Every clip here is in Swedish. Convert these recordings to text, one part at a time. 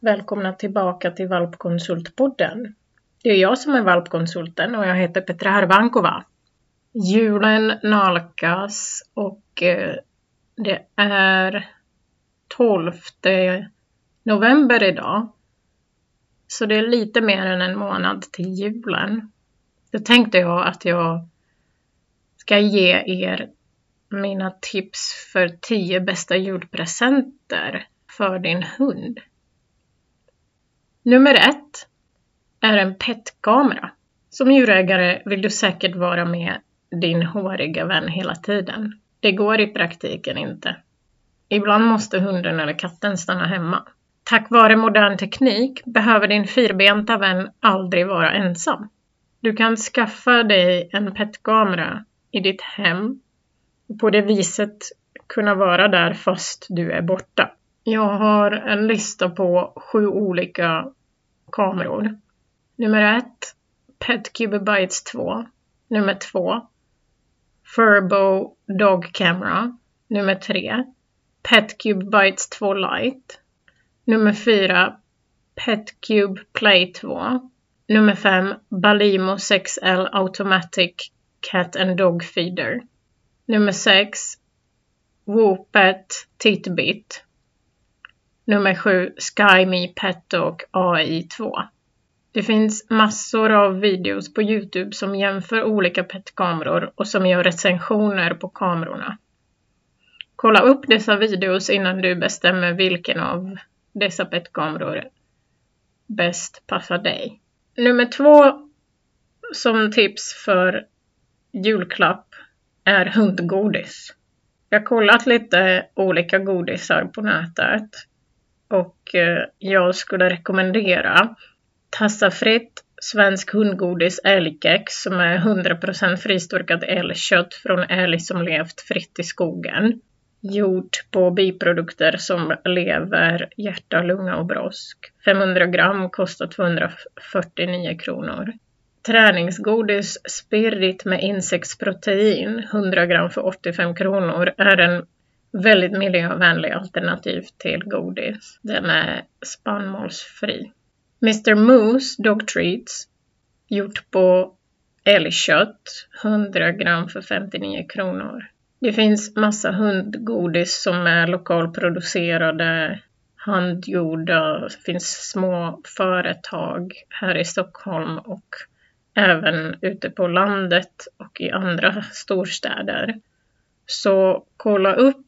välkomna tillbaka till Valpkonsultpodden. Det är jag som är valpkonsulten och jag heter Petra Harvankova. Julen nalkas och eh, det är 12 november idag. Så det är lite mer än en månad till julen. Då tänkte jag att jag ska ge er mina tips för 10 bästa julpresenter för din hund. Nummer ett är en petkamera. Som djurägare vill du säkert vara med din håriga vän hela tiden. Det går i praktiken inte. Ibland måste hunden eller katten stanna hemma. Tack vare modern teknik behöver din fyrbenta vän aldrig vara ensam. Du kan skaffa dig en petkamera i ditt hem och på det viset kunna vara där fast du är borta. Jag har en lista på sju olika kameror. Nummer ett, Petcube Bites 2. Nummer två, Furbo Dog Camera. Nummer tre, Petcube Bites 2 Lite. Nummer fyra, Petcube Play 2. Nummer fem, Balimo 6L Automatic Cat and Dog Feeder. Nummer sex, Whoopet Titbit. Nummer 7 SkyMe Pet och AI2. Det finns massor av videos på Youtube som jämför olika petkameror och som gör recensioner på kamerorna. Kolla upp dessa videos innan du bestämmer vilken av dessa petkameror bäst passar dig. Nummer två som tips för julklapp är hundgodis. Jag har kollat lite olika godisar på nätet och eh, jag skulle rekommendera Tassafritt svensk hundgodis älgkex som är 100% fristorkat älgkött från älg som levt fritt i skogen. Gjort på biprodukter som lever, hjärta, lunga och brosk. 500 gram kostar 249 kronor. Träningsgodis Spirit med insektsprotein 100 gram för 85 kronor är en väldigt miljövänlig alternativ till godis. Den är spannmålsfri. Mr Moose Dog Treats gjort på älgkött 100 gram för 59 kronor. Det finns massa hundgodis som är lokalproducerade, handgjorda. Det finns små företag här i Stockholm och även ute på landet och i andra storstäder. Så kolla upp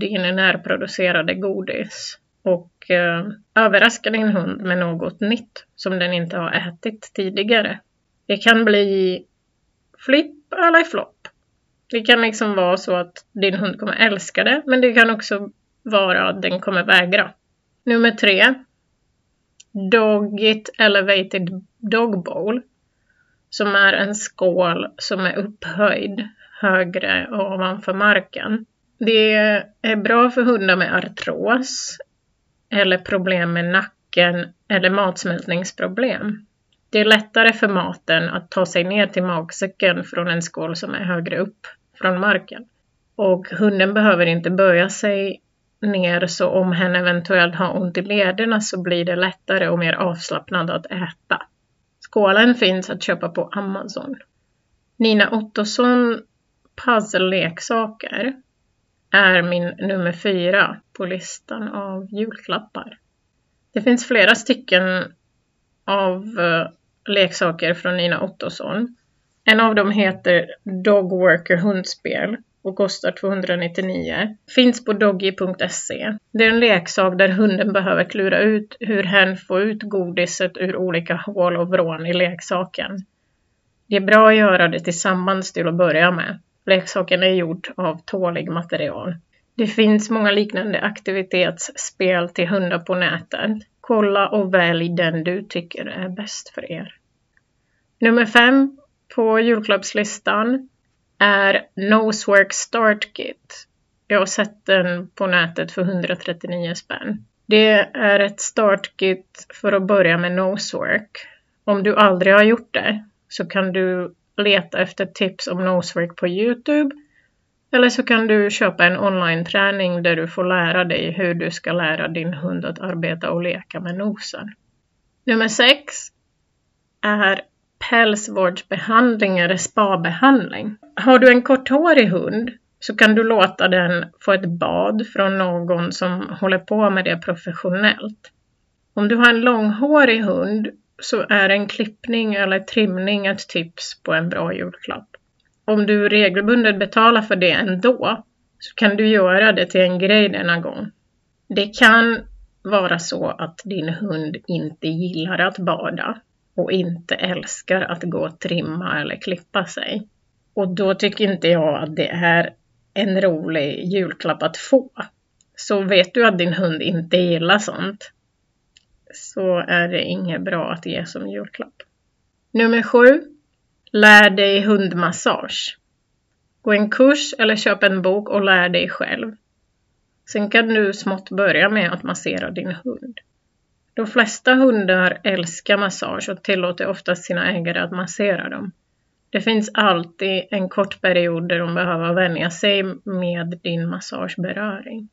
din närproducerade godis och eh, överraska din hund med något nytt som den inte har ätit tidigare. Det kan bli flipp eller flopp. Det kan liksom vara så att din hund kommer älska det, men det kan också vara att den kommer vägra. Nummer tre. Dogit Elevated Dog Bowl. Som är en skål som är upphöjd högre ovanför marken. Det är bra för hundar med artros eller problem med nacken eller matsmältningsproblem. Det är lättare för maten att ta sig ner till magsäcken från en skål som är högre upp från marken. Och hunden behöver inte böja sig ner så om hen eventuellt har ont i lederna så blir det lättare och mer avslappnad att äta. Skålen finns att köpa på Amazon. Nina Ottosson puzzle-leksaker är min nummer fyra på listan av julklappar. Det finns flera stycken av eh, leksaker från Nina Ottosson. En av dem heter Dogworker hundspel och kostar 299. Finns på doggy.se. Det är en leksak där hunden behöver klura ut hur hen får ut godiset ur olika hål och vrån i leksaken. Det är bra att göra det tillsammans till att börja med. Leksaken är gjord av tålig material. Det finns många liknande aktivitetsspel till hundar på nätet. Kolla och välj den du tycker är bäst för er. Nummer fem på julklappslistan är Nosework Start Kit. Jag har sett den på nätet för 139 spänn. Det är ett startkit för att börja med nosework. Om du aldrig har gjort det så kan du leta efter tips om nosework på Youtube Eller så kan du köpa en online-träning där du får lära dig hur du ska lära din hund att arbeta och leka med nosen. Nummer sex är pälsvårdsbehandling eller spabehandling. Har du en korthårig hund så kan du låta den få ett bad från någon som håller på med det professionellt. Om du har en långhårig hund så är en klippning eller trimning ett tips på en bra julklapp. Om du regelbundet betalar för det ändå så kan du göra det till en grej denna gång. Det kan vara så att din hund inte gillar att bada och inte älskar att gå och trimma eller klippa sig. Och då tycker inte jag att det är en rolig julklapp att få. Så vet du att din hund inte gillar sånt så är det inget bra att ge som julklapp. Nummer sju. Lär dig hundmassage. Gå en kurs eller köp en bok och lär dig själv. Sen kan du smått börja med att massera din hund. De flesta hundar älskar massage och tillåter oftast sina ägare att massera dem. Det finns alltid en kort period där de behöver vänja sig med din massageberöring.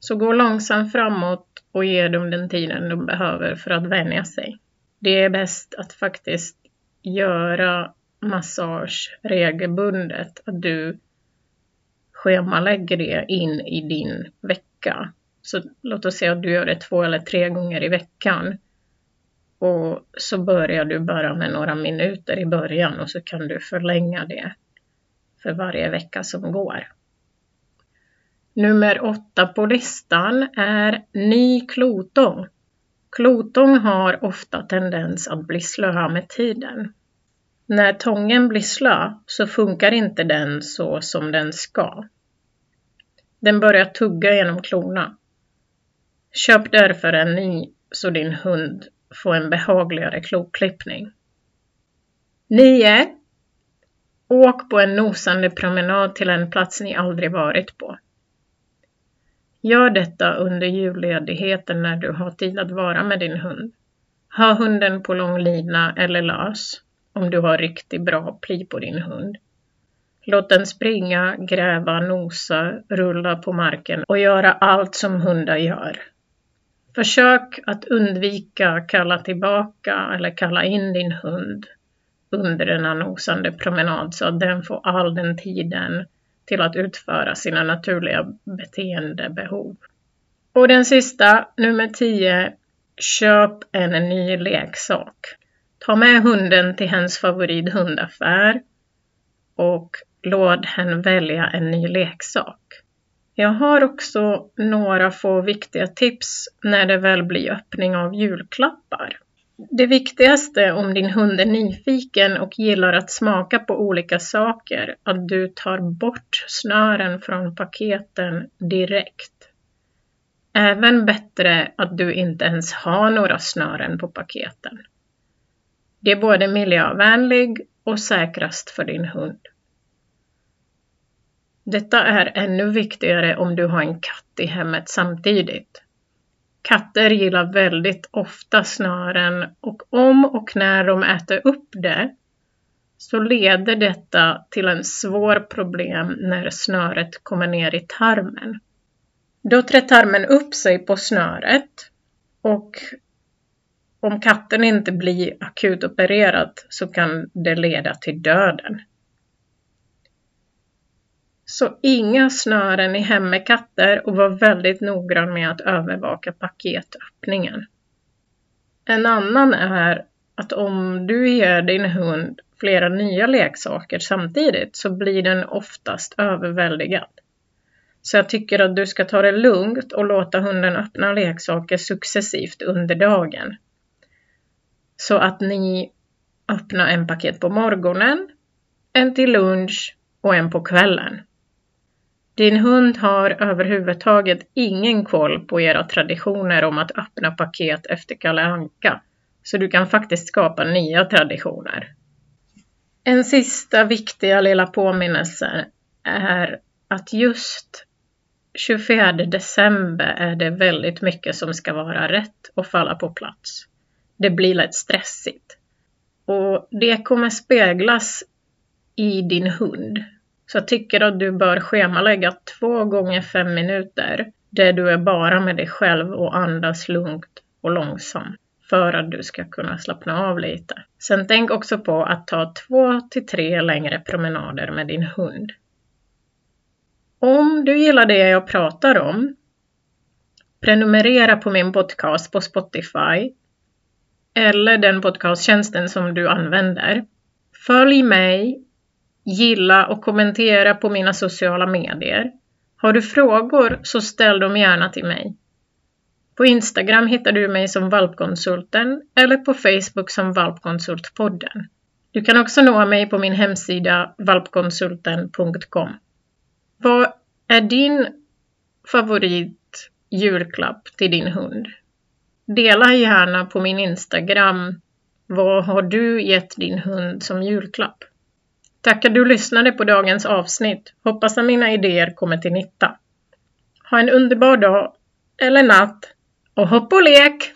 Så gå långsamt framåt och ge dem den tiden de behöver för att vänja sig. Det är bäst att faktiskt göra massage regelbundet, att du schemalägger det in i din vecka. Så låt oss säga att du gör det två eller tre gånger i veckan. Och så börjar du bara med några minuter i början och så kan du förlänga det för varje vecka som går. Nummer åtta på listan är ny klotång. Klotång har ofta tendens att bli slö med tiden. När tången blir slö så funkar inte den så som den ska. Den börjar tugga genom klorna. Köp därför en ny så din hund får en behagligare kloklippning. 9. Åk på en nosande promenad till en plats ni aldrig varit på. Gör detta under julledigheten när du har tid att vara med din hund. Ha hunden på lång lina eller lös om du har riktigt bra pli på din hund. Låt den springa, gräva, nosa, rulla på marken och göra allt som hundar gör. Försök att undvika kalla tillbaka eller kalla in din hund under en nosande promenad så att den får all den tiden till att utföra sina naturliga beteendebehov. Och den sista, nummer 10, köp en ny leksak. Ta med hunden till hens favorithundaffär och låt henne välja en ny leksak. Jag har också några få viktiga tips när det väl blir öppning av julklappar. Det viktigaste om din hund är nyfiken och gillar att smaka på olika saker, att du tar bort snören från paketen direkt. Även bättre att du inte ens har några snören på paketen. Det är både miljövänlig och säkrast för din hund. Detta är ännu viktigare om du har en katt i hemmet samtidigt. Katter gillar väldigt ofta snören och om och när de äter upp det så leder detta till en svår problem när snöret kommer ner i tarmen. Då trär tarmen upp sig på snöret och om katten inte blir akut opererad så kan det leda till döden. Så inga snören i Hemmekatter och var väldigt noggrann med att övervaka paketöppningen. En annan är att om du ger din hund flera nya leksaker samtidigt så blir den oftast överväldigad. Så jag tycker att du ska ta det lugnt och låta hunden öppna leksaker successivt under dagen. Så att ni öppnar en paket på morgonen, en till lunch och en på kvällen. Din hund har överhuvudtaget ingen koll på era traditioner om att öppna paket efter Kalle Anka, så du kan faktiskt skapa nya traditioner. En sista viktiga lilla påminnelse är att just 24 december är det väldigt mycket som ska vara rätt och falla på plats. Det blir lätt stressigt. Och det kommer speglas i din hund så jag tycker att du bör schemalägga två gånger fem minuter där du är bara med dig själv och andas lugnt och långsamt för att du ska kunna slappna av lite. Sen tänk också på att ta två till tre längre promenader med din hund. Om du gillar det jag pratar om, prenumerera på min podcast på Spotify eller den podcasttjänsten som du använder. Följ mig, gilla och kommentera på mina sociala medier. Har du frågor så ställ dem gärna till mig. På Instagram hittar du mig som Valpkonsulten eller på Facebook som Valpkonsultpodden. Du kan också nå mig på min hemsida valpkonsulten.com. Vad är din favorit julklapp till din hund? Dela gärna på min Instagram vad har du gett din hund som julklapp? Tack att du lyssnade på dagens avsnitt. Hoppas att mina idéer kommer till nytta. Ha en underbar dag eller natt och hopp och lek!